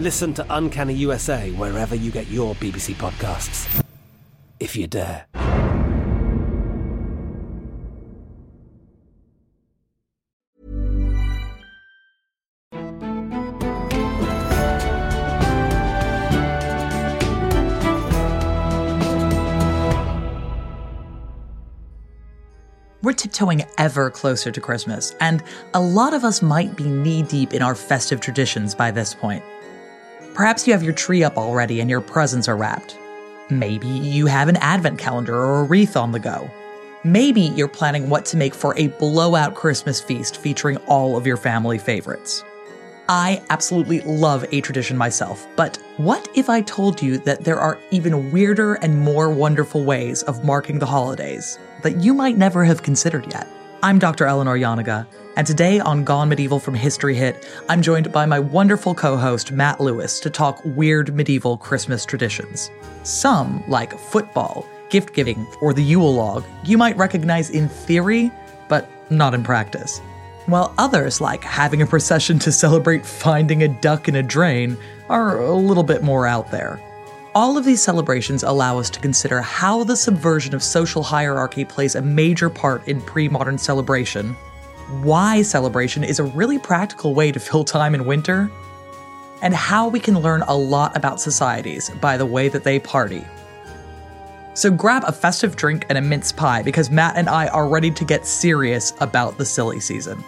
Listen to Uncanny USA wherever you get your BBC podcasts, if you dare. We're tiptoeing ever closer to Christmas, and a lot of us might be knee deep in our festive traditions by this point. Perhaps you have your tree up already and your presents are wrapped. Maybe you have an advent calendar or a wreath on the go. Maybe you're planning what to make for a blowout Christmas feast featuring all of your family favorites. I absolutely love a tradition myself, but what if I told you that there are even weirder and more wonderful ways of marking the holidays? that you might never have considered yet. I'm Dr. Eleanor Janega, and today on Gone Medieval from History Hit, I'm joined by my wonderful co host, Matt Lewis, to talk weird medieval Christmas traditions. Some, like football, gift giving, or the Yule log, you might recognize in theory, but not in practice. While others, like having a procession to celebrate finding a duck in a drain, are a little bit more out there. All of these celebrations allow us to consider how the subversion of social hierarchy plays a major part in pre modern celebration, why celebration is a really practical way to fill time in winter, and how we can learn a lot about societies by the way that they party. So grab a festive drink and a mince pie because Matt and I are ready to get serious about the silly season.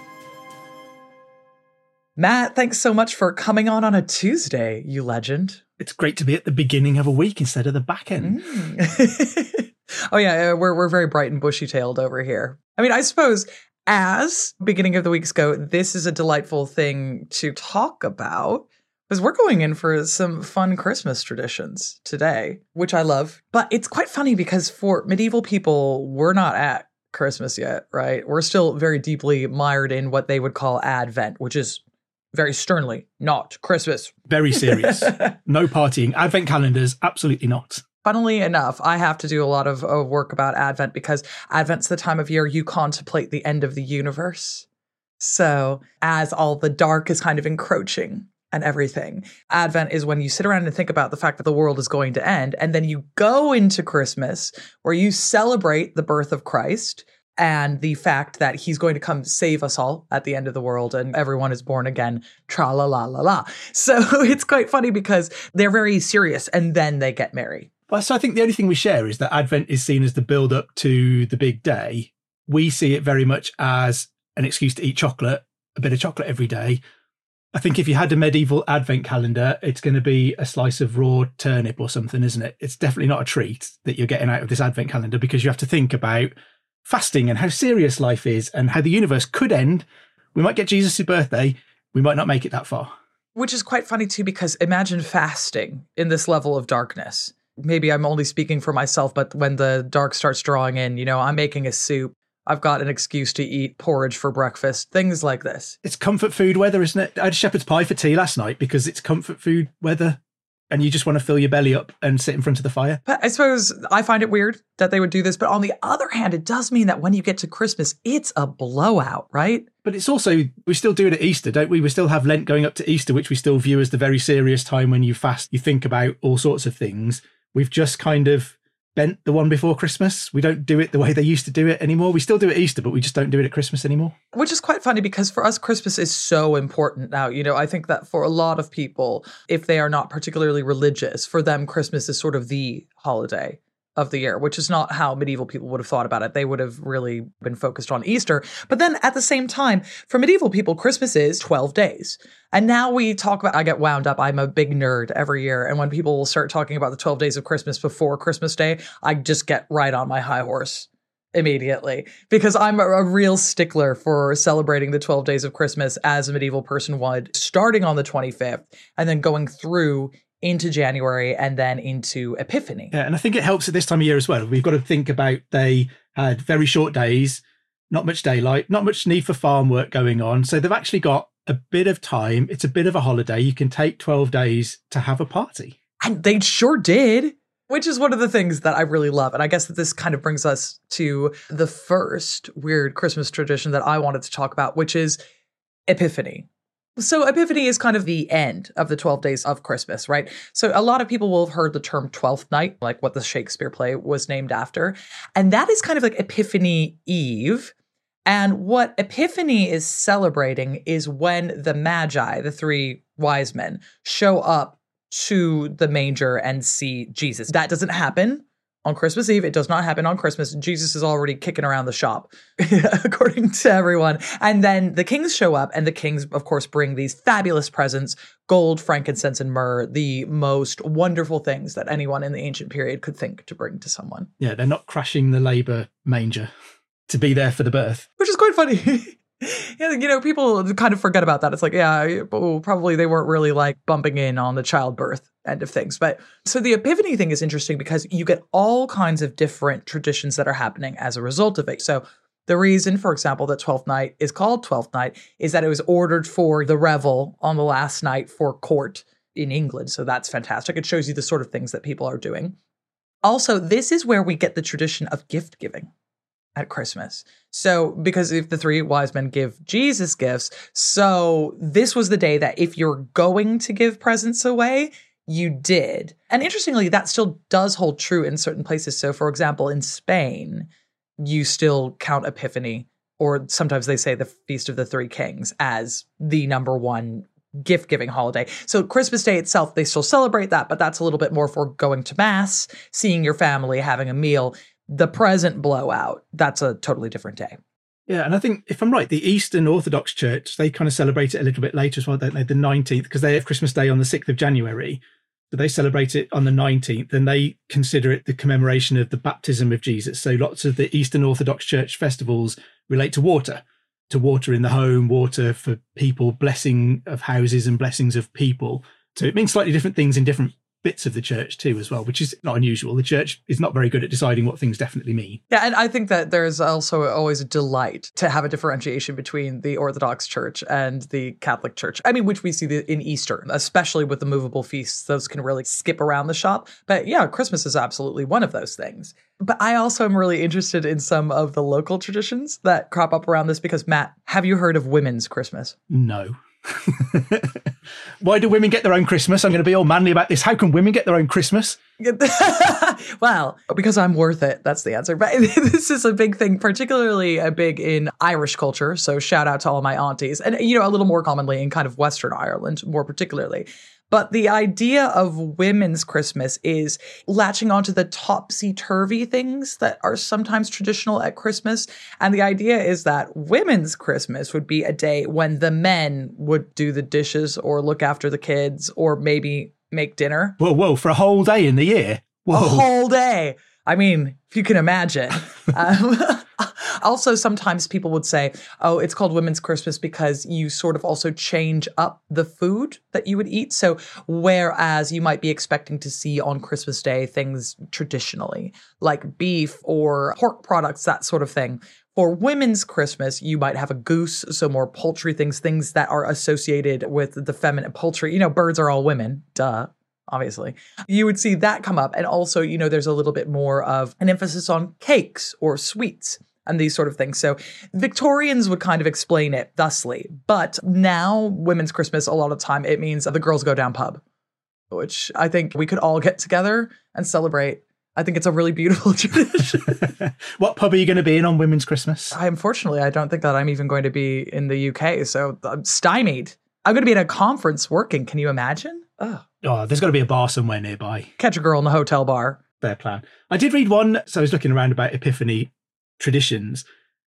Matt, thanks so much for coming on on a Tuesday, you legend it's great to be at the beginning of a week instead of the back end. Mm. oh yeah, we're we're very bright and bushy tailed over here. I mean, I suppose as beginning of the weeks go, this is a delightful thing to talk about because we're going in for some fun Christmas traditions today, which I love. But it's quite funny because for medieval people, we're not at Christmas yet, right? We're still very deeply mired in what they would call Advent, which is very sternly, not Christmas. Very serious. no partying. Advent calendars, absolutely not. Funnily enough, I have to do a lot of, of work about Advent because Advent's the time of year you contemplate the end of the universe. So, as all the dark is kind of encroaching and everything, Advent is when you sit around and think about the fact that the world is going to end. And then you go into Christmas where you celebrate the birth of Christ and the fact that he's going to come save us all at the end of the world and everyone is born again, tra la la la la. So it's quite funny because they're very serious and then they get married. So I think the only thing we share is that Advent is seen as the build up to the big day. We see it very much as an excuse to eat chocolate, a bit of chocolate every day. I think if you had a medieval advent calendar, it's going to be a slice of raw turnip or something, isn't it? It's definitely not a treat that you're getting out of this advent calendar because you have to think about fasting and how serious life is and how the universe could end. We might get Jesus' birthday, we might not make it that far. Which is quite funny too, because imagine fasting in this level of darkness. Maybe I'm only speaking for myself, but when the dark starts drawing in, you know, I'm making a soup. I've got an excuse to eat porridge for breakfast, things like this. It's comfort food weather, isn't it? I had shepherd's pie for tea last night because it's comfort food weather and you just want to fill your belly up and sit in front of the fire. But I suppose I find it weird that they would do this. But on the other hand, it does mean that when you get to Christmas, it's a blowout, right? But it's also, we still do it at Easter, don't we? We still have Lent going up to Easter, which we still view as the very serious time when you fast, you think about all sorts of things. We've just kind of bent the one before Christmas. We don't do it the way they used to do it anymore. We still do it Easter, but we just don't do it at Christmas anymore. Which is quite funny because for us, Christmas is so important now. You know, I think that for a lot of people, if they are not particularly religious, for them, Christmas is sort of the holiday. Of the year, which is not how medieval people would have thought about it. They would have really been focused on Easter. But then at the same time, for medieval people, Christmas is 12 days. And now we talk about, I get wound up. I'm a big nerd every year. And when people start talking about the 12 days of Christmas before Christmas Day, I just get right on my high horse immediately because I'm a, a, real stickler for celebrating the 12 days of Christmas as a medieval person would, starting on the 25th and then going through into January and then into Epiphany. Yeah, and I think it helps at this time of year as well. We've got to think about they had very short days, not much daylight, not much need for farm work going on. So they've actually got a bit of time. It's a bit of a holiday. You can take 12 days to have a party. And they sure did which is one of the things that I really love. And I guess that this kind of brings us to the first weird Christmas tradition that I wanted to talk about, which is Epiphany. So, Epiphany is kind of the end of the 12 days of Christmas, right? So, a lot of people will have heard the term Twelfth Night, like what the Shakespeare play was named after. And that is kind of like Epiphany Eve. And what Epiphany is celebrating is when the Magi, the three wise men, show up to the manger and see Jesus. That doesn't happen on Christmas Eve. It does not happen on Christmas. Jesus is already kicking around the shop, according to everyone. And then the kings show up, and the kings, of course, bring these fabulous presents gold, frankincense, and myrrh, the most wonderful things that anyone in the ancient period could think to bring to someone. Yeah, they're not crashing the labor manger to be there for the birth. Which is quite funny. you know, people kind of forget about that. It's like, yeah, probably they weren't really like bumping in on the childbirth end of things. But so the Epiphany thing is interesting because you get all kinds of different traditions that are happening as a result of it. So the reason, for example, that Twelfth Night is called Twelfth Night is that it was ordered for the revel on the last night for court in England. So that's fantastic. It shows you the sort of things that people are doing. Also, this is where we get the tradition of gift giving at Christmas. So, because if the three wise men give Jesus gifts, so this was the day that if you're going to give presents away, you did. And interestingly, that still does hold true in certain places. So, for example, in Spain, you still count Epiphany, or sometimes they say the Feast of the Three Kings, as the number one gift giving holiday. So Christmas Day itself, they still celebrate that, but that's a little bit more for going to mass, seeing your family, having a meal the present blowout, that's a totally different day. Yeah, and I think if I'm right, the Eastern Orthodox Church they kind of celebrate it a little bit later as well, don't they? The 19th, because they have Christmas Day on the 6th of January. So they celebrate it on the 19th and they consider it the commemoration of the baptism of Jesus. So lots of the Eastern Orthodox Church festivals relate to water, to water in the home, water for people, blessing of houses and blessings of people. So it means slightly different things in different bits of the church too as well which is not unusual. The church is not very good at deciding what things definitely mean. Yeah and i think that there's also always a delight to have a differentiation between the orthodox church and the catholic church. I mean which we see in easter especially with the movable feasts those can really skip around the shop. But yeah christmas is absolutely one of those things. But i also am really interested in some of the local traditions that crop up around this because matt have you heard of women's christmas? No Why do women get their own Christmas? I'm going to be all manly about this. How can women get their own Christmas? well, because I'm worth it. That's the answer. But this is a big thing, particularly a big in Irish culture. So shout out to all my aunties, and you know a little more commonly in kind of Western Ireland, more particularly. But the idea of women's Christmas is latching onto the topsy turvy things that are sometimes traditional at Christmas. And the idea is that women's Christmas would be a day when the men would do the dishes or look after the kids or maybe make dinner. Whoa, whoa, for a whole day in the year? Whoa. A whole day. I mean, if you can imagine. um, also, sometimes people would say, oh, it's called Women's Christmas because you sort of also change up the food that you would eat. So, whereas you might be expecting to see on Christmas Day things traditionally, like beef or pork products, that sort of thing. For women's Christmas, you might have a goose, so more poultry things, things that are associated with the feminine poultry. You know, birds are all women, duh obviously. You would see that come up. And also, you know, there's a little bit more of an emphasis on cakes or sweets and these sort of things. So Victorians would kind of explain it thusly. But now, Women's Christmas, a lot of time, it means the girls go down pub, which I think we could all get together and celebrate. I think it's a really beautiful tradition. what pub are you going to be in on Women's Christmas? I, unfortunately, I don't think that I'm even going to be in the UK. So I'm stymied. I'm going to be at a conference working. Can you imagine? Oh. oh, there's got to be a bar somewhere nearby. Catch a girl in the hotel bar. their plan. I did read one, so I was looking around about Epiphany traditions,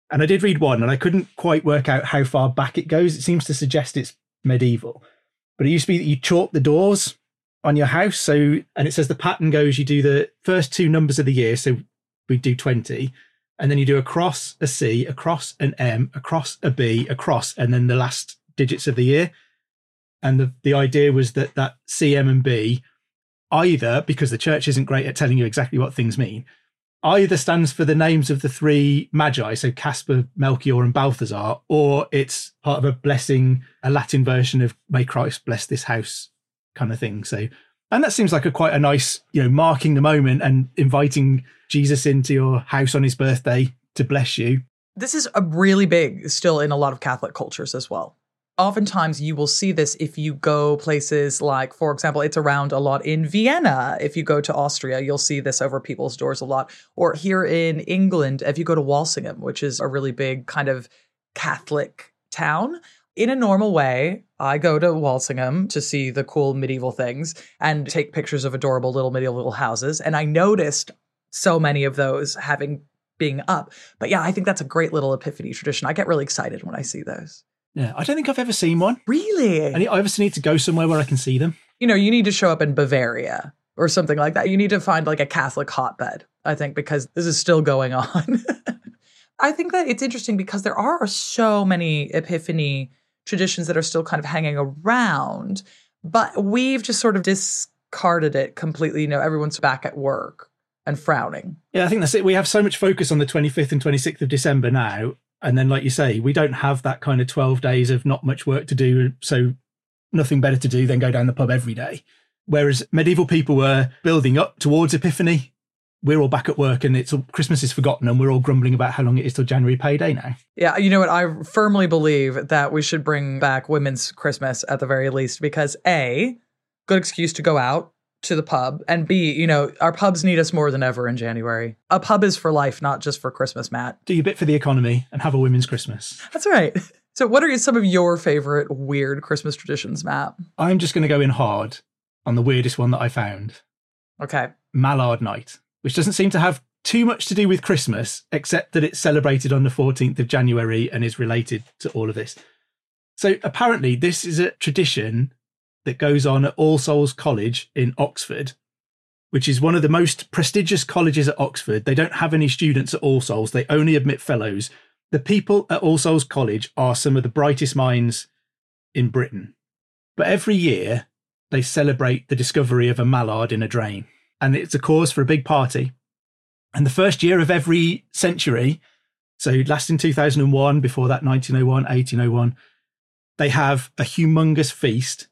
and I did read one, and I couldn't quite work out how far back it goes. It seems to suggest it's medieval, but it used to be that you chalk the doors on your house. So, and it says the pattern goes: you do the first two numbers of the year, so we do twenty, and then you do a cross, a C, a cross, an M, a cross, a B, a cross, and then the last digits of the year. And the, the idea was that that C, M, and B either, because the church isn't great at telling you exactly what things mean, either stands for the names of the three magi, so Caspar, Melchior, and Balthazar, or it's part of a blessing, a Latin version of "May Christ bless this house" kind of thing. So, and that seems like a quite a nice, you know, marking the moment and inviting Jesus into your house on his birthday to bless you. This is a really big still in a lot of Catholic cultures as well oftentimes you will see this if you go places like for example it's around a lot in vienna. If you go to austria you'll see this over people's doors a lot. Or here in england if you go to walsingham which is a really big kind of catholic town in a normal way i go to walsingham to see the cool medieval things and take pictures of adorable little medieval houses. And i noticed so many of those having being up. But yeah i think that's a great little epiphany tradition. I get really excited when i see those yeah, I don't think I've ever seen one. Really? I, need, I obviously need to go somewhere where I can see them. You know, you need to show up in Bavaria or something like that. You need to find like a Catholic hotbed, I think, because this is still going on. I think that it's interesting because there are so many Epiphany traditions that are still kind of hanging around, but we've just sort of discarded it completely. You know, everyone's back at work and frowning. Yeah, I think that's it. We have so much focus on the 25th and 26th of December now. And then, like you say, we don't have that kind of 12 days of not much work to do. So, nothing better to do than go down the pub every day. Whereas medieval people were building up towards Epiphany. We're all back at work and it's Christmas is forgotten and we're all grumbling about how long it is till January payday now. Yeah, you know what? I firmly believe that we should bring back women's Christmas at the very least because A, good excuse to go out to the pub and b you know our pubs need us more than ever in january. A pub is for life not just for christmas matt. Do your bit for the economy and have a women's christmas. That's right. So what are some of your favorite weird christmas traditions matt? I'm just going to go in hard on the weirdest one that i found. Okay. Mallard night which doesn't seem to have too much to do with christmas except that it's celebrated on the 14th of january and is related to all of this. So apparently this is a tradition that goes on at All Souls College in Oxford, which is one of the most prestigious colleges at Oxford. They don't have any students at All Souls, they only admit fellows. The people at All Souls College are some of the brightest minds in Britain. But every year, they celebrate the discovery of a mallard in a drain, and it's a cause for a big party. And the first year of every century, so last in 2001, before that 1901, 1801, they have a humongous feast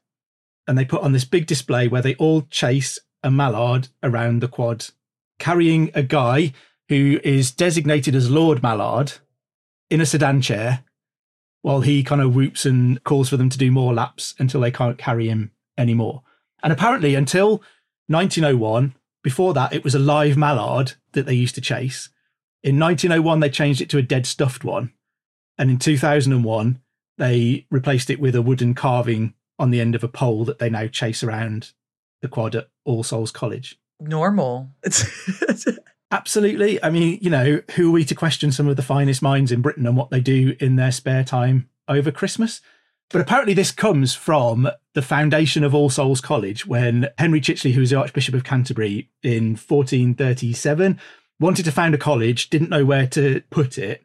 and they put on this big display where they all chase a mallard around the quad, carrying a guy who is designated as Lord Mallard in a sedan chair while he kind of whoops and calls for them to do more laps until they can't carry him anymore. And apparently, until 1901, before that, it was a live mallard that they used to chase. In 1901, they changed it to a dead stuffed one. And in 2001, they replaced it with a wooden carving on the end of a pole that they now chase around the quad at All Souls College. Normal. Absolutely. I mean, you know, who are we to question some of the finest minds in Britain and what they do in their spare time over Christmas? But apparently, this comes from the foundation of All Souls College when Henry Chicheley, who was the Archbishop of Canterbury in 1437, wanted to found a college, didn't know where to put it.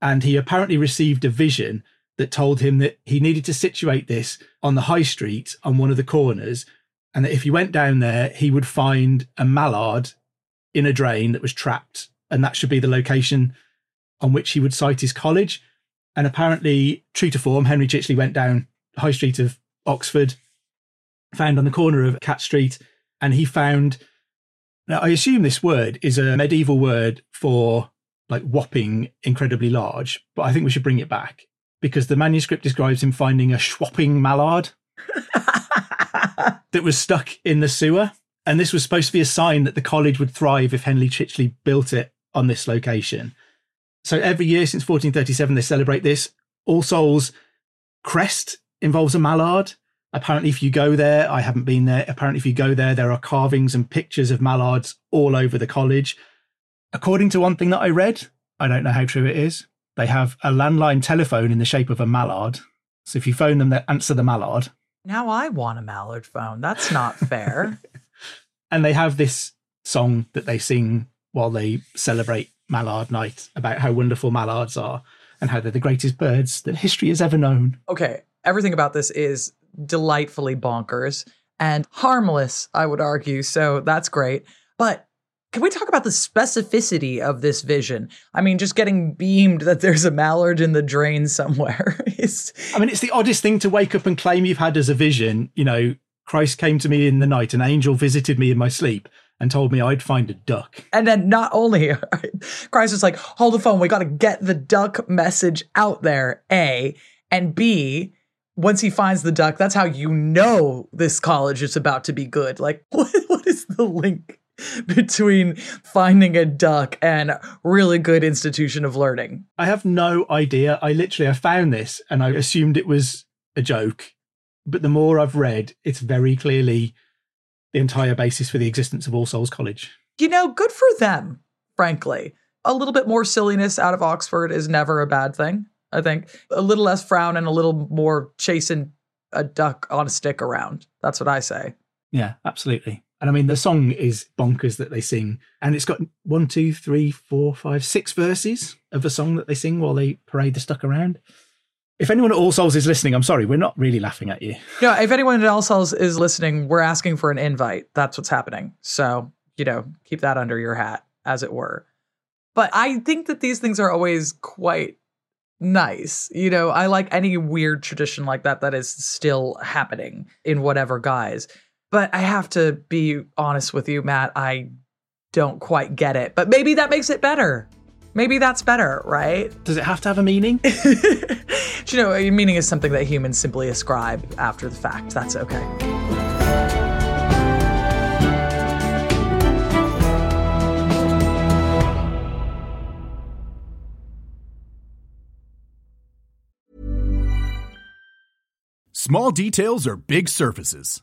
And he apparently received a vision that told him that he needed to situate this on the high street on one of the corners, and that if he went down there, he would find a mallard in a drain that was trapped, and that should be the location on which he would site his college. And apparently, true to form, Henry Chicheley went down High Street of Oxford, found on the corner of Cat Street, and he found. Now, I assume this word is a medieval word for like whopping incredibly large, but I think we should bring it back because the manuscript describes him finding a schwapping mallard that was stuck in the sewer. And this was supposed to be a sign that the college would thrive if Henry Chicheley built it on this location. So every year since 1437, they celebrate this. All Souls crest involves a mallard. Apparently, if you go there, I haven't been there. Apparently, if you go there, there are carvings and pictures of mallards all over the college. According to one thing that I read, I don't know how true it is. They have a landline telephone in the shape of a mallard. So if you phone them, they answer the mallard. Now I want a mallard phone. That's not fair. and they have this song that they sing while they celebrate Mallard Night about how wonderful mallards are and how they're the greatest birds that history has ever known. okay, everything about this is delightfully bonkers and harmless, I would argue. So that's great. But can we talk about the specificity of this vision? I mean, just getting beamed that there's a mallard in the drain somewhere is I mean, it's the oddest thing to wake up and claim you've had as a vision. You know, Christ came to me in the night, an angel visited me in my sleep and told me I'd find a duck. And then not only Christ was like, hold the phone, we got to get the duck message out there, A. And B, once he finds the duck, that's how you know this college is about to be good. Like, what, what is the link between finding a duck and really good institution of learning? I have no idea. I literally I found this and I assumed it was a joke. But the more I've read, it's very clearly the entire basis for the existence of All Souls College. You know, good for them, frankly. A little bit more silliness out of Oxford is never a bad thing, I think. A little less frown and a little more chasing a duck on a stick around. That's what I say. Yeah, absolutely. And I mean, the song is bonkers that they sing, and it's got one, two, three, four, five, six verses of a song that they sing while they parade the stuck around. If anyone at All Souls is listening, I'm sorry, we're not really laughing at you. No, if anyone at All Souls is listening, we're asking for an invite. That's what's happening. So, you know, keep that under your hat, as it were. But I think that these things are always quite nice. You know, I like any weird tradition like that that is still happening in whatever guise. But I have to be honest with you, Matt. I don't quite get it. But maybe that makes it better. Maybe that's better, right? Does it have to have a meaning? you know, meaning is something that humans simply ascribe after the fact. That's okay. Small details are big surfaces.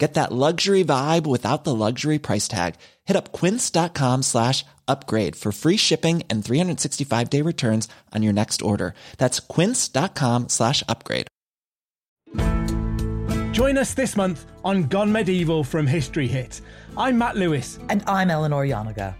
Get that luxury vibe without the luxury price tag. Hit up quince.com slash upgrade for free shipping and 365 day returns on your next order. That's quince.com slash upgrade. Join us this month on Gone Medieval from History Hit. I'm Matt Lewis. And I'm Eleanor Janega.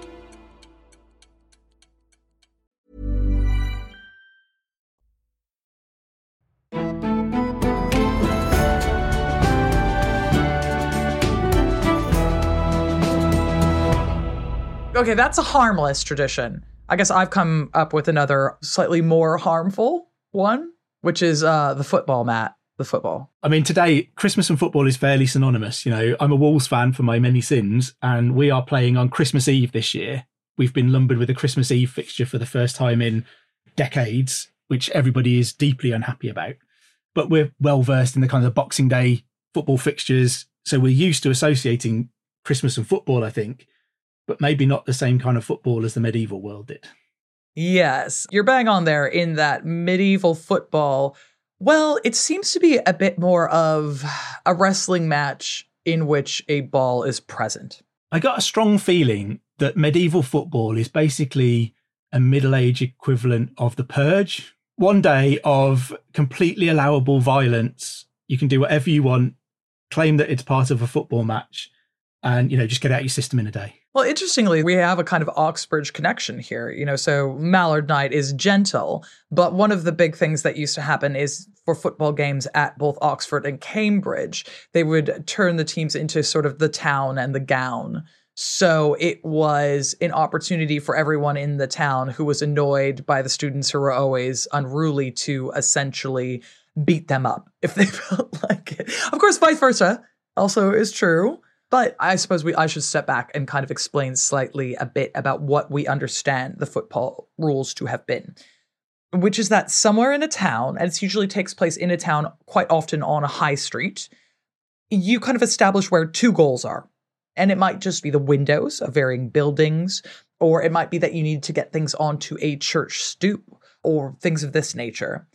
Okay, that's a harmless tradition. I guess I've come up with another slightly more harmful one, which is uh, the football mat. The football. I mean, today, Christmas and football is fairly synonymous. You know, I'm a Wolves fan for my many sins, and we are playing on Christmas Eve this year. We've been lumbered with a Christmas Eve fixture for the first time in decades, which everybody is deeply unhappy about. But we're well versed in the kind of Boxing Day football fixtures. So we're used to associating Christmas and football, I think but maybe not the same kind of football as the medieval world did. Yes, you're bang on there in that medieval football Well, it seems to be a bit more of a wrestling match in which a ball is present. I got a strong feeling that medieval football is basically a middle age equivalent of the purge. One day of completely allowable violence. You can do whatever you want, claim that it's part of a football match, and you know, just get out your system in a day. Well, interestingly, we have a kind of Oxbridge connection here. You know, so Mallard Night is gentle, but one of the big things that used to happen is for football games at both Oxford and Cambridge, they would turn the teams into sort of the town and the gown. So it was an opportunity for everyone in the town who was annoyed by the students who were always unruly to essentially beat them up if they felt like it. Of course, vice versa also is true. But I suppose we I should step back and kind of explain slightly a bit about what we understand the football rules to have been. Which is that somewhere in a town, and it usually takes place in a town quite often on a high street, you kind of establish where two goals are. And it might just be the windows of varying buildings, or it might be that you need to get things onto a church stoop or things of this nature.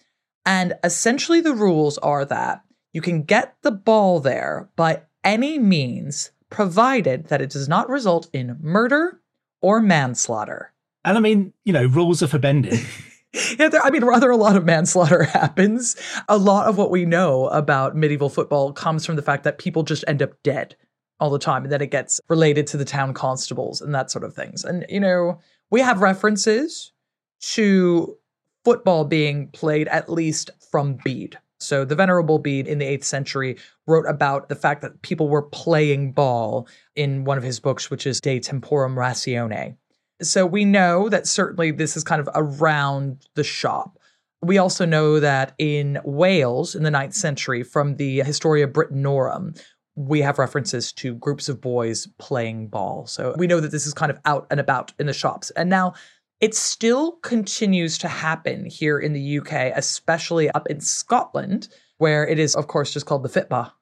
And essentially, the rules are that you can get the ball there by any means, provided that it does not result in murder or manslaughter. And I mean, you know, rules are for bending. yeah, there, I mean, rather a lot of manslaughter happens. A lot of what we know about medieval football comes from the fact that people just end up dead all the time, and then it gets related to the town constables and that sort of things. And you know, we have references to football being played at least from Bede. So the Venerable Bede in the 8th century wrote about the fact that people were playing ball in one of his books, which is De Temporum Ratione. So we know that certainly this is kind of around the shop. We also know that in Wales in the 9th century, from the Historia Britannorum, we have references to groups of boys playing ball. So we know that this is kind of out and about in the shops. And now it still continues to happen here in the UK, especially up in Scotland, where it is, of course, just called the Fitba.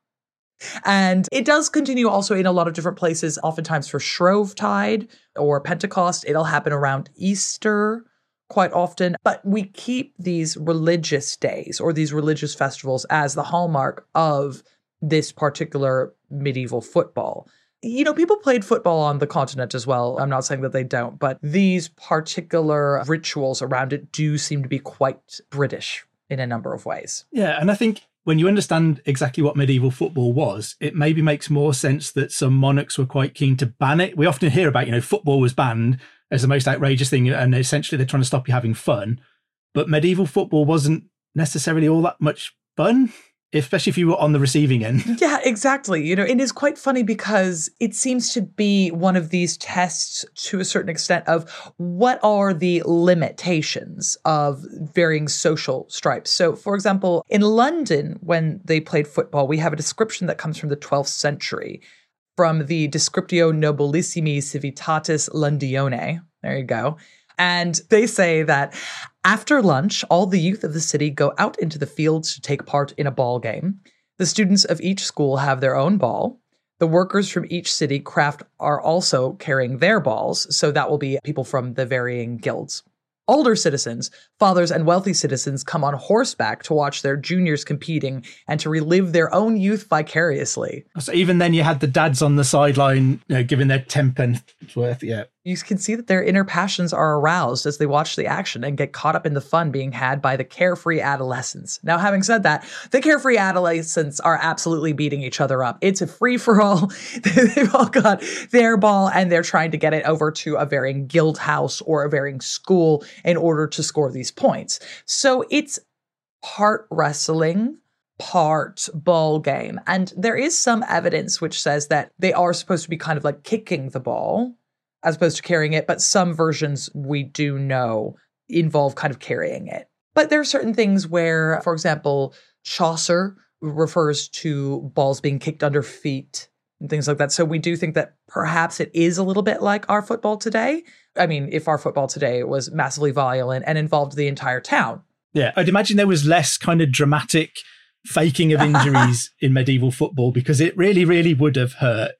And it does continue also in a lot of different places, oftentimes for Shrovetide or Pentecost. It'll happen around Easter quite often. But we keep these religious days or these religious festivals as the hallmark of this particular medieval football you know, people played football on the continent as well. I'm not saying that they don't, but these particular rituals around it do seem to be quite British in a number of ways. Yeah, and I think when you understand exactly what medieval football was, it maybe makes more sense that some monarchs were quite keen to ban it. We often hear about, you know, football was banned as the most outrageous thing, and essentially they're trying to stop you having fun. But medieval football wasn't necessarily all that much fun especially if you were on the receiving end. Yeah, exactly. You know, it is quite funny because it seems to be one of these tests to a certain extent of what are the limitations of varying social stripes. So, for example, in London, when they played football, we have a description that comes from the 12th century from the Descriptio Nobilissimi Civitatis Londinione. There you go. And they say that after lunch, all the youth of the city go out into the fields to take part in a ball game. The students of each school have their own ball. The workers from each city craft are also carrying their balls, so that will be people from the varying guilds. Older citizens, fathers, and wealthy citizens come on horseback to watch their juniors competing and to relive their own youth vicariously. So even then, you had the dads on the sideline, you know, giving their tenpence worth. Yeah, you can see that their inner passions are aroused as they watch the action and get caught up in the fun being had by the carefree adolescents. Now, having said that, the carefree adolescents are absolutely beating each other up. It's a free for all. They've all got their ball and they're trying to get it over to a varying guild house or a varying school in order to score these points. So it's part wrestling, part ball game. And there is some evidence which says that they are supposed to be kind of like kicking the ball as opposed to carrying it. But some versions we do know involve kind of carrying it. But there are certain things where, for example, Chaucer refers to balls being kicked under feet and things like that. So we do think that perhaps it is a little bit like our football today. I mean, if our football today was massively violent and involved the entire town. Yeah, I'd imagine there was less kind of dramatic faking of injuries in medieval football because it really, really would have hurt.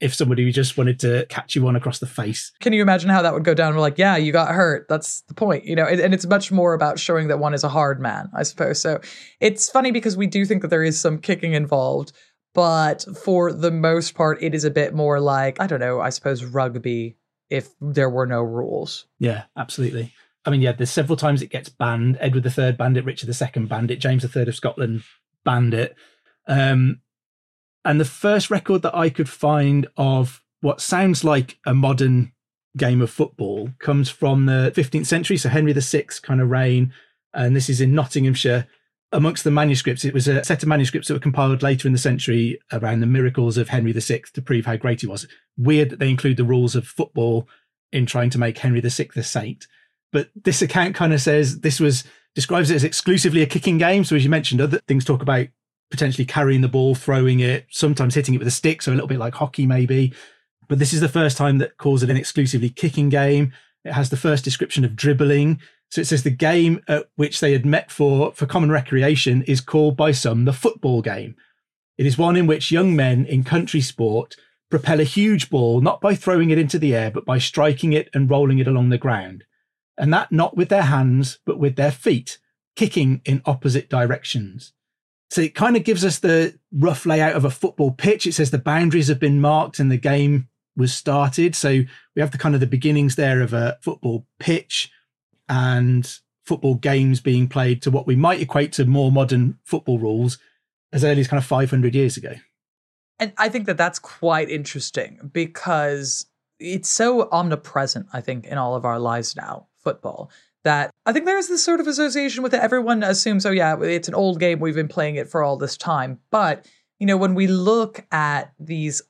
if somebody just wanted to catch you one across the face. Can you imagine how that would go down? We're like, yeah, you got hurt. That's the point, you know. And it's much more about showing that one is a hard man, I suppose. So it's funny because we do think that there is some kicking involved, but for the most part, it is a bit more like I don't know. I suppose rugby if there were no rules. Yeah, absolutely. I mean, yeah, there's several times it gets banned. Edward III banned it, Richard II banned it, James III of Scotland banned it. Um, and the first record that I could find of what sounds like a modern game of football comes from the 15th century, so Henry VI kind of reign. And this is in Nottinghamshire. Amongst the manuscripts, it was a set of manuscripts that were compiled later in the century around the miracles of Henry VI to prove how great he was. Weird that they include the rules of football in trying to make Henry VI a saint. But this account kind of says this was describes it as exclusively a kicking game. So as you mentioned, other things talk about potentially carrying the ball, throwing it, sometimes hitting it with a stick, so a little bit like hockey maybe. But this is the first time that calls it an exclusively kicking game. It has the first description of dribbling. So it says the game at which they had met for, for common recreation is called by some the football game. It is one in which young men in country sport propel a huge ball not by throwing it into the air, but by striking it and rolling it along the ground. And that not with their hands, but with their feet, kicking in opposite directions. So it kind of gives us the rough layout of a football pitch. It says the boundaries have been marked and the game was started. So we have the kind of the beginnings there of a football pitch and football games being played to what we might equate to more modern football rules as early as kind of 500 years ago. And I think that that's quite interesting because it's so omnipresent, I think, in all of our lives now, football that I think there's this sort of association with it. Everyone assumes, oh, yeah, it's an old game. We've been playing it for all this time. But, you know, when we look at these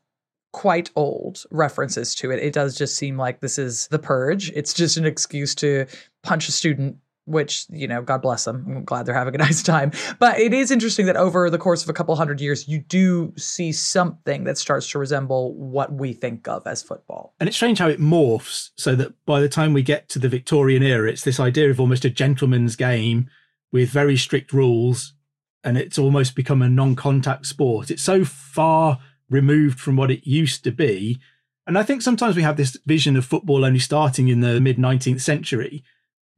quite old references to it, it does just seem like this is the purge. It's just an excuse to punch a student which, you know, God bless them. I'm glad they're having a nice time. But it is interesting that over the course of a couple hundred years, you do see something that starts to resemble what we think of as football. And it's strange how it morphs so that by the time we get to the Victorian era, it's this idea of almost a gentleman's game with very strict rules. And it's almost become a non contact sport. It's so far removed from what it used to be. And I think sometimes we have this vision of football only starting in the mid 19th century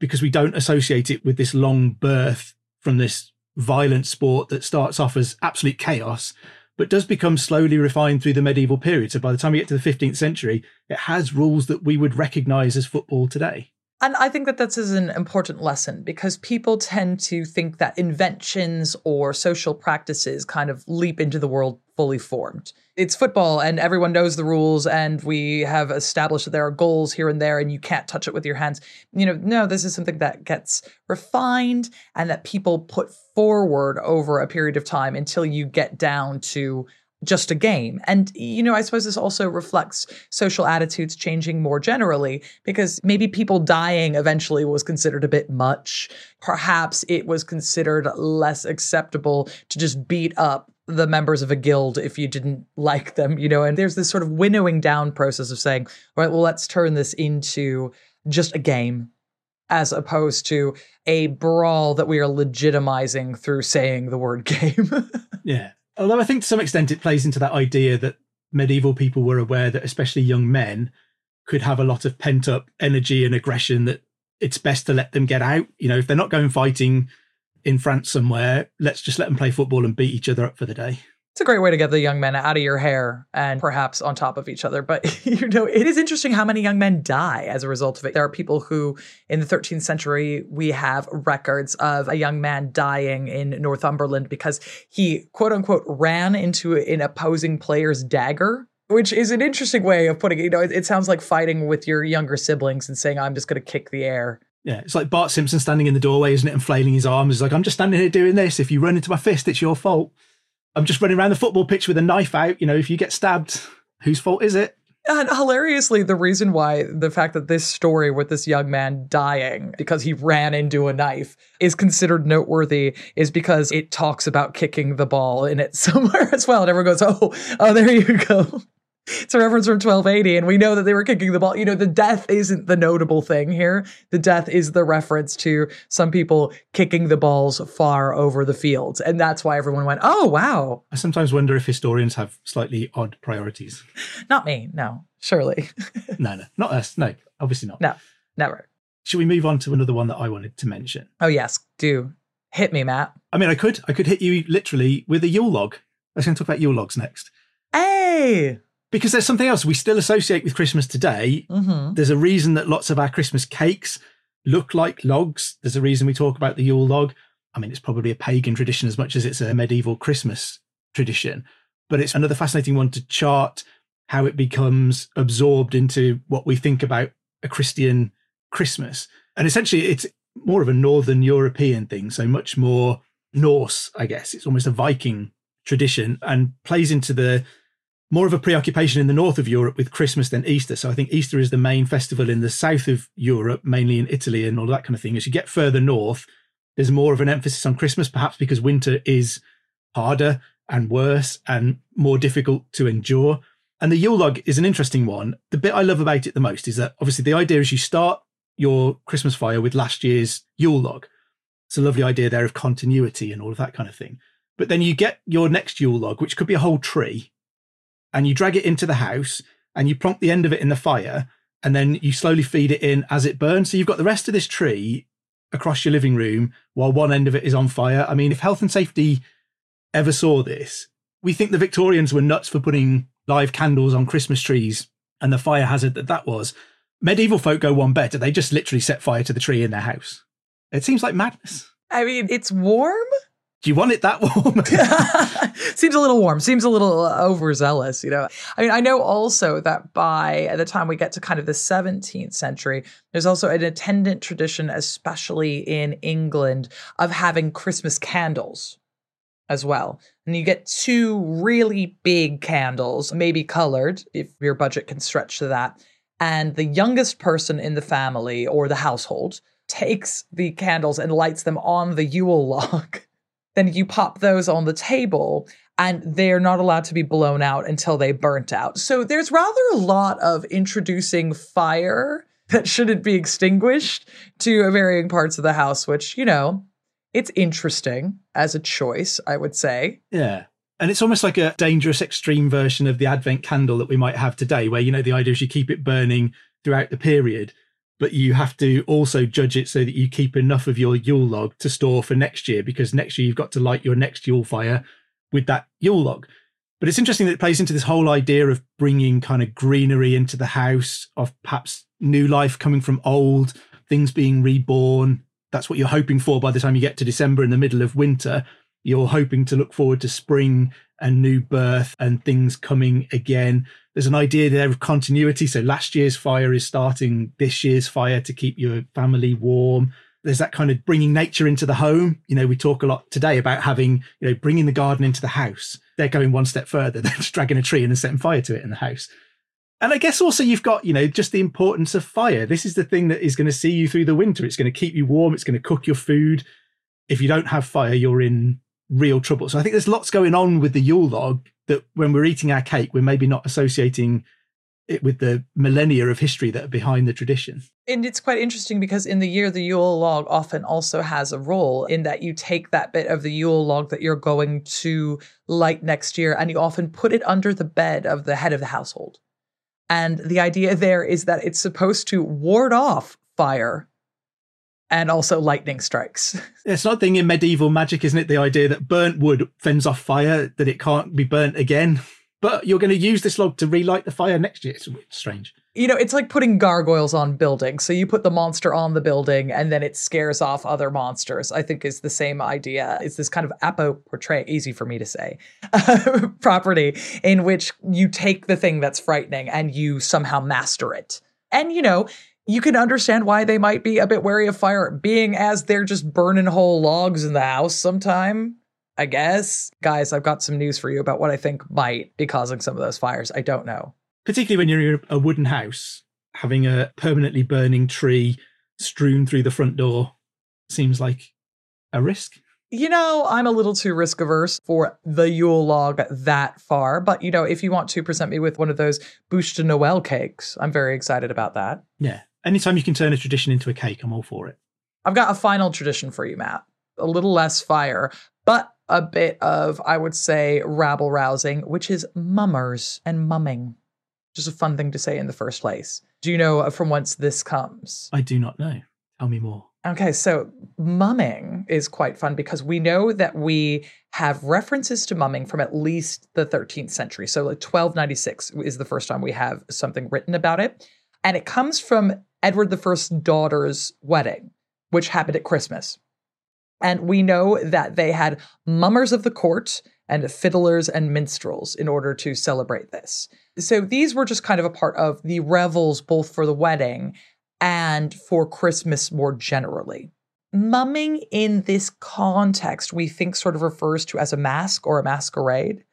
because we don't associate it with this long birth from this violent sport that starts off as absolute chaos, but does become slowly refined through the medieval period. So by the time we get to the 15th century, it has rules that we would recognize as football today. And I think that this is an important lesson because people tend to think that inventions or social practices kind of leap into the world fully formed. It's football and everyone knows the rules and we have established that there are goals here and there and you can't touch it with your hands. You know, no, this is something that gets refined and that people put forward over a period of time until you get down to just a game. And, you know, I suppose this also reflects social attitudes changing more generally because maybe people dying eventually was considered a bit much. Perhaps it was considered less acceptable to just beat up the members of a guild if you didn't like them, you know, and there's this sort of winnowing down process of saying, all right, well, let's turn this into just a game as opposed to a brawl that we are legitimizing through saying the word game. yeah. Although I think to some extent it plays into that idea that medieval people were aware that especially young men could have a lot of pent up energy and aggression that it's best to let them get out. You know, if they're not going fighting in France somewhere, let's just let them play football and beat each other up for the day. It's a great way to get the young men out of your hair and perhaps on top of each other. But, you know, it is interesting how many young men die as a result of it. There are people who, in the 13th century, we have records of a young man dying in Northumberland because he, quote unquote, ran into an opposing player's dagger which is an interesting way of putting it. You know, it, it, sounds like fighting with your younger siblings and saying, I'm just going to kick the air. Yeah, it's like Bart Simpson standing in the doorway, isn't it, and flailing his arms. He's like, I'm just standing here doing this. If you run into my fist, it's your fault. I'm just running around the football pitch with a knife out. You know, if you get stabbed, whose fault is it? And hilariously, the reason why the fact that this story with this young man dying because he ran into a knife is considered noteworthy is because it talks about kicking the ball in it somewhere as well. And everyone goes, oh, oh, there you go. It's a reference from 1280, and we know that they were kicking the ball. You know, the death isn't the notable thing here. The death is the reference to some people kicking the balls far over the fields. And that's why everyone went, oh, wow. I sometimes wonder if historians have slightly odd priorities. Not me. No, surely. no, no, not us. No, obviously not. No, never. Should we move on to another one that I wanted to mention? Oh, yes, do. Hit me, Matt. I mean, I could, I could hit you literally with a Yule log. I was going to talk about Yule logs next. Hey! Because there's something else we still associate with Christmas today. Mm-hmm. There's a reason that lots of our Christmas cakes look like logs. There's a reason we talk about the Yule log. I mean, it's probably a pagan tradition as much as it's a medieval Christmas tradition, but it's another fascinating one to chart how it becomes absorbed into what we think about a Christian Christmas. And essentially, it's more of a Northern European thing, so much more Norse, I guess. It's almost a Viking tradition and plays into the more of a preoccupation in the north of Europe with Christmas than Easter. So I think Easter is the main festival in the south of Europe, mainly in Italy and all that kind of thing. As you get further north, there's more of an emphasis on Christmas, perhaps because winter is harder and worse and more difficult to endure. And the Yule log is an interesting one. The bit I love about it the most is that obviously the idea is you start your Christmas fire with last year's Yule log. It's a lovely idea there of continuity and all of that kind of thing. But then you get your next Yule log, which could be a whole tree, and you drag it into the house and you plonk the end of it in the fire and then you slowly feed it in as it burns. So you've got the rest of this tree across your living room while one end of it is on fire. I mean, if health and safety ever saw this, we think the Victorians were nuts for putting live candles on Christmas trees and the fire hazard that that was. Medieval folk go one better. They just literally set fire to the tree in their house. It seems like madness. I mean, it's warm. Do you want it that warm? Seems a little warm. Seems a little uh, overzealous, you know. I mean, I know also that by the time we get to kind of the 17th century, there's also an attendant tradition, especially in England, of having Christmas candles as well. And you get two really big candles, maybe colored if your budget can stretch to that. And the youngest person in the family or the household takes the candles and lights them on the Yule log. Then you pop those on the table and they're not allowed to be blown out until they burnt out. So there's rather a lot of introducing fire that shouldn't be extinguished to varying parts of the house, which, you know, it's interesting as a choice, I would say. Yeah. And it's almost like a dangerous extreme version of the Advent candle that we might have today, where, you know, the idea is you keep it burning throughout the period, but you have to also judge it so that you keep enough of your Yule log to store for next year, because next year you've got to light your next Yule fire with that Yule log. But it's interesting that it plays into this whole idea of bringing kind of greenery into the house, of perhaps new life coming from old, things being reborn. That's what you're hoping for by the time you get to December in the middle of winter you're hoping to look forward to spring and new birth and things coming again. There's an idea there of continuity. So last year's fire is starting this year's fire to keep your family warm. There's that kind of bringing nature into the home. You know, we talk a lot today about having, you know, bringing the garden into the house. They're going one step further. They're just dragging a tree and then setting fire to it in the house. And I guess also you've got, you know, just the importance of fire. This is the thing that is going to see you through the winter. It's going to keep you warm. It's going to cook your food. If you don't have fire, you're in real trouble. So I think there's lots going on with the Yule log that when we're eating our cake, we're maybe not associating it with the millennia of history that are behind the tradition. And it's quite interesting because in the year, the Yule log often also has a role in that you take that bit of the Yule log that you're going to light next year and you often put it under the bed of the head of the household. And the idea there is that it's supposed to ward off fire and also lightning strikes. It's not thing in medieval magic, isn't it? The idea that burnt wood fends off fire, that it can't be burnt again. But you're going to use this log to relight the fire next year. It's strange. You know, it's like putting gargoyles on buildings. So you put the monster on the building and then it scares off other monsters. I think is the same idea. It's this kind of apoportray, easy for me to say, property in which you take the thing that's frightening and you somehow master it. And, you know, you can understand why they might be a bit wary of fire, being as they're just burning whole logs in the house sometime. I guess. Guys, I've got some news for you about what I think might be causing some of those fires. I don't know. Particularly when you're in a wooden house, having a permanently burning tree strewn through the front door seems like a risk. You know, I'm a little too risk averse for the Yule log that far. But, you know, if you want to present me with one of those bûche de Noël cakes, I'm very excited about that. Yeah. Anytime you can turn a tradition into a cake, I'm all for it. I've got a final tradition for you, Matt. A little less fire, but a bit of, I would say, rabble rousing, which is mummers and mumming. Just a fun thing to say in the first place. Do you know from whence this comes? I do not know. Tell me more. Okay, so mumming is quite fun because we know that we have references to mumming from at least the 13th century. So, like 1296 is the first time we have something written about it. And it comes from Edward I's daughter's wedding, which happened at Christmas. And we know that they had mummers of the court and fiddlers and minstrels in order to celebrate this. So these were just kind of a part of the revels, both for the wedding and for Christmas more generally. Mumming in this context, we think sort of refers to as a mask or a masquerade.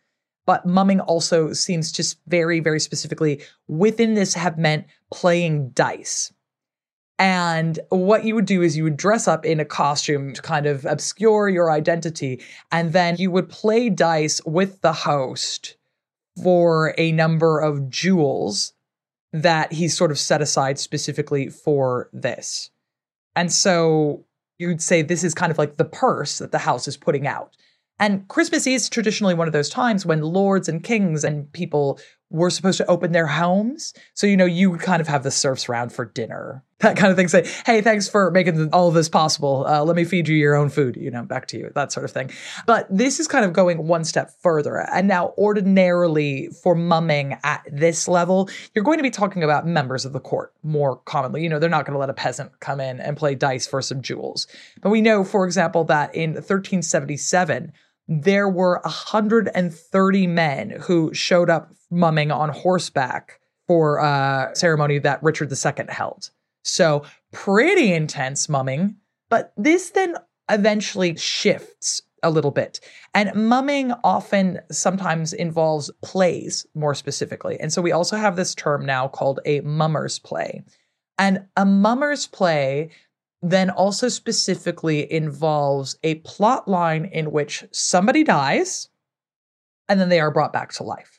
But mumming also seems just very, very specifically within this have meant playing dice. And what you would do is you would dress up in a costume to kind of obscure your identity. And then you would play dice with the host for a number of jewels that he's sort of set aside specifically for this. And so you'd say this is kind of like the purse that the house is putting out. And Christmas is traditionally one of those times when lords and kings and people were supposed to open their homes. So, you know, you would kind of have the serfs round for dinner, that kind of thing. Say, hey, thanks for making all of this possible. Uh, let me feed you your own food, you know, back to you, that sort of thing. But this is kind of going one step further. And now, ordinarily, for mumming at this level, you're going to be talking about members of the court more commonly. You know, they're not going to let a peasant come in and play dice for some jewels. But we know, for example, that in 1377, there were 130 men who showed up mumming on horseback for a ceremony that Richard II held. So, pretty intense mumming. But this then eventually shifts a little bit. And mumming often sometimes involves plays more specifically. And so we also have this term now called a mummer's play. And a mummer's play then also specifically involves a plot line in which somebody dies and then they are brought back to life.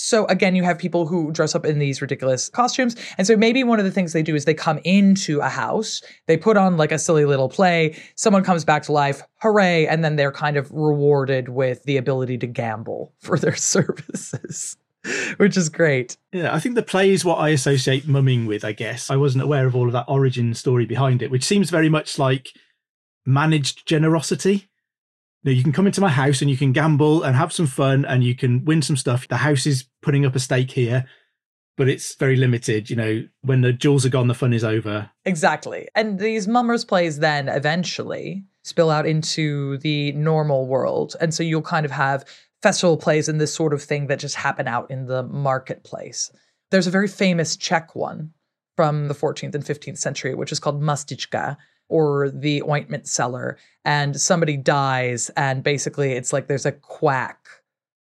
So again, you have people who dress up in these ridiculous costumes. And so maybe one of the things they do is they come into a house, they put on like a silly little play, someone comes back to life, hooray, and then they're kind of rewarded with the ability to gamble for their services. which is great. Yeah, I think the play is what I associate mumming with, I guess. I wasn't aware of all of that origin story behind it, which seems very much like managed generosity. Know, you can come into my house and you can gamble and have some fun and you can win some stuff. The house is putting up a stake here, but it's very limited. You know, when the jewels are gone, the fun is over. Exactly. And these mummers plays then eventually spill out into the normal world. And so you'll kind of have festival plays and this sort of thing that just happen out in the marketplace. There's a very famous Czech one from the 14th and 15th century, which is called Mastička or the ointment seller. And somebody dies, and basically it's like there's a quack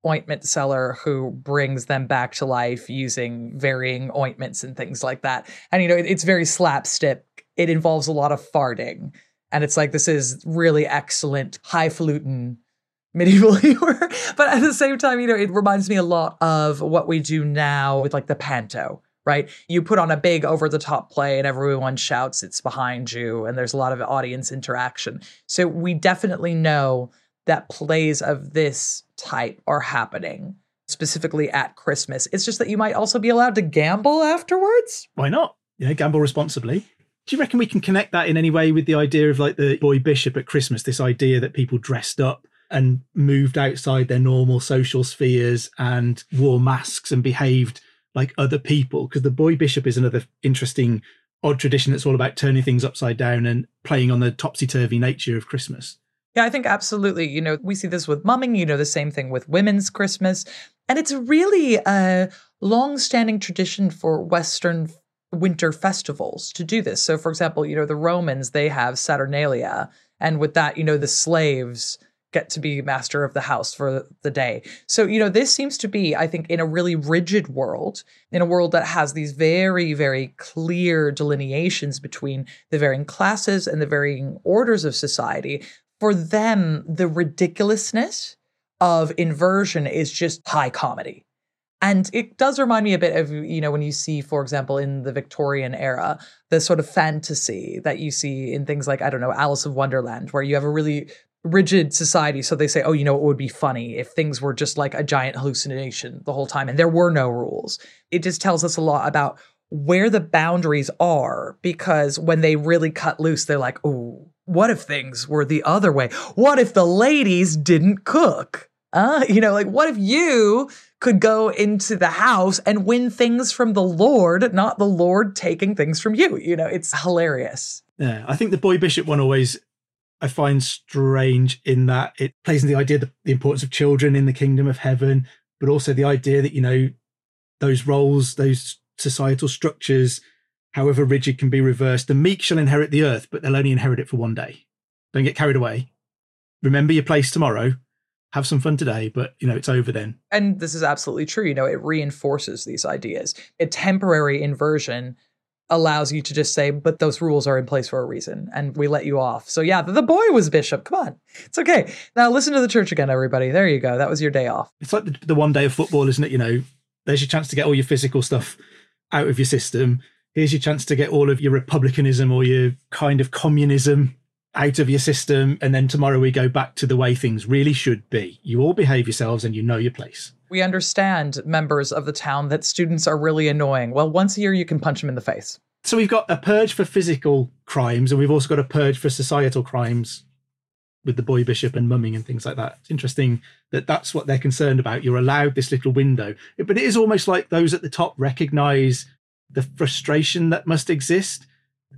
ointment seller who brings them back to life using varying ointments and things like that. And, you know, it's very slapstick. It involves a lot of farting. And it's like, this is really excellent, highfalutin medieval humor. but at the same time, you know, it reminds me a lot of what we do now with like the panto, right? You put on a big over the top play and everyone shouts it's behind you and there's a lot of audience interaction. So we definitely know that plays of this type are happening specifically at Christmas. It's just that you might also be allowed to gamble afterwards. Why not? Yeah, gamble responsibly. Do you reckon we can connect that in any way with the idea of like the boy bishop at Christmas? This idea that people dressed up and moved outside their normal social spheres and wore masks and behaved like other people. Because the boy bishop is another interesting, odd tradition that's all about turning things upside down and playing on the topsy turvy nature of Christmas. Yeah, I think absolutely. You know, we see this with mumming, you know, the same thing with women's Christmas. And it's really a long standing tradition for Western winter festivals to do this. So, for example, you know, the Romans, they have Saturnalia. And with that, you know, the slaves get to be master of the house for the day. So, you know, this seems to be, I think, in a really rigid world, in a world that has these very, very clear delineations between the varying classes and the varying orders of society. for them, the ridiculousness of inversion is just high comedy. And it does remind me a bit of, you know, when you see, for example, in the Victorian era, the sort of fantasy that you see in things like, I don't know, Alice of Wonderland, where you have a really rigid society. So they say, oh, you know, it would be funny if things were just like a giant hallucination the whole time and there were no rules. It just tells us a lot about where the boundaries are because when they really cut loose, they're like, oh, what if things were the other way? What if the ladies didn't cook? Uh, you know, like what if you could go into the house and win things from the Lord, not the Lord taking things from you? You know, it's hilarious. Yeah, I think the boy bishop one always I find strange in that it plays in the idea of the importance of children in the kingdom of heaven, but also the idea that, you know, those roles, those societal structures, however rigid, can be reversed. The meek shall inherit the earth, but they'll only inherit it for one day. Don't get carried away. Remember your place tomorrow have some fun today, but you know, it's over then. And this is absolutely true. You know, it reinforces these ideas. A temporary inversion allows you to just say, but those rules are in place for a reason and we let you off. So yeah, the boy was bishop. Come on. It's okay. Now listen to the church again, everybody. There you go. That was your day off. It's like the, the one day of football, isn't it? You know, there's your chance to get all your physical stuff out of your system. Here's your chance to get all of your republicanism or your kind of communism out of your system. And then tomorrow we go back to the way things really should be. You all behave yourselves and you know your place. We understand, members of the town, that students are really annoying. Well, once a year you can punch them in the face. So we've got a purge for physical crimes and we've also got a purge for societal crimes with the boy bishop and mumming and things like that. It's interesting that that's what they're concerned about. You're allowed this little window. But it is almost like those at the top recognize the frustration that must exist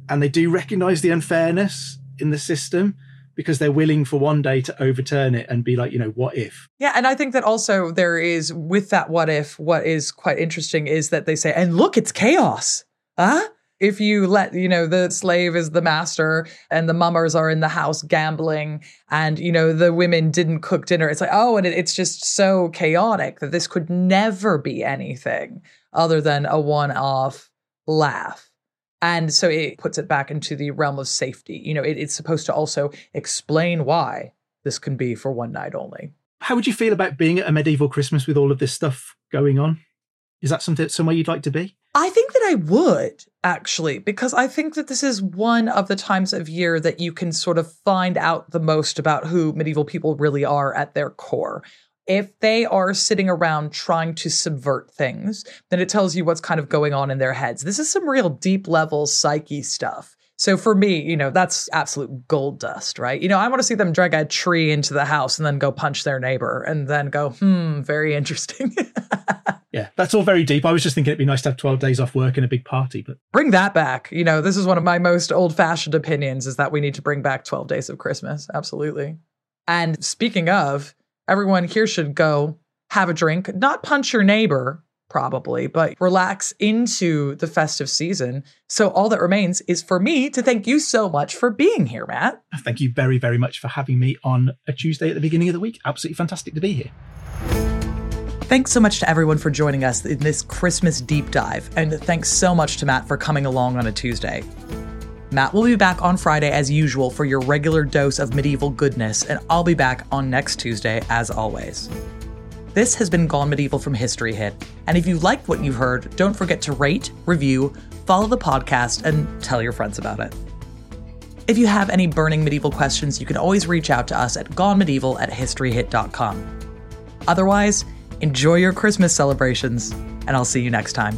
and they do recognize the unfairness in the system because they're willing for one day to overturn it and be like, you know, what if? Yeah. And I think that also there is, with that what if, what is quite interesting is that they say, and look, it's chaos. Huh? If you let, you know, the slave is the master and the mummers are in the house gambling and, you know, the women didn't cook dinner, it's like, oh, and it, it's just so chaotic that this could never be anything other than a one off laugh. And so it puts it back into the realm of safety. You know, it, it's supposed to also explain why this can be for one night only. How would you feel about being at a medieval Christmas with all of this stuff going on? Is that something somewhere you'd like to be? I think that I would actually, because I think that this is one of the times of year that you can sort of find out the most about who medieval people really are at their core if they are sitting around trying to subvert things, then it tells you what's kind of going on in their heads. This is some real deep level psyche stuff. So for me, you know, that's absolute gold dust, right? You know, I want to see them drag a tree into the house and then go punch their neighbor and then go, hmm, very interesting. yeah, that's all very deep. I was just thinking it'd be nice to have 12 days off work and a big party, but bring that back. You know, this is one of my most old fashioned opinions is that we need to bring back 12 days of Christmas. Absolutely. And speaking of, everyone here should go have a drink, not punch your neighbor, probably, but relax into the festive season. So all that remains is for me to thank you so much for being here, Matt. Thank you very, very much for having me on a Tuesday at the beginning of the week. Absolutely fantastic to be here. Thanks so much to everyone for joining us in this Christmas deep dive. And thanks so much to Matt for coming along on a Tuesday. Matt will be back on Friday as usual for your regular dose of medieval goodness, and I'll be back on next Tuesday as always. This has been Gone Medieval from History Hit, and if you liked what you've heard, don't forget to rate, review, follow the podcast, and tell your friends about it. If you have any burning medieval questions, you can always reach out to us at gonemedieval at historyhit.com. Otherwise, enjoy your Christmas celebrations, and I'll see you next time.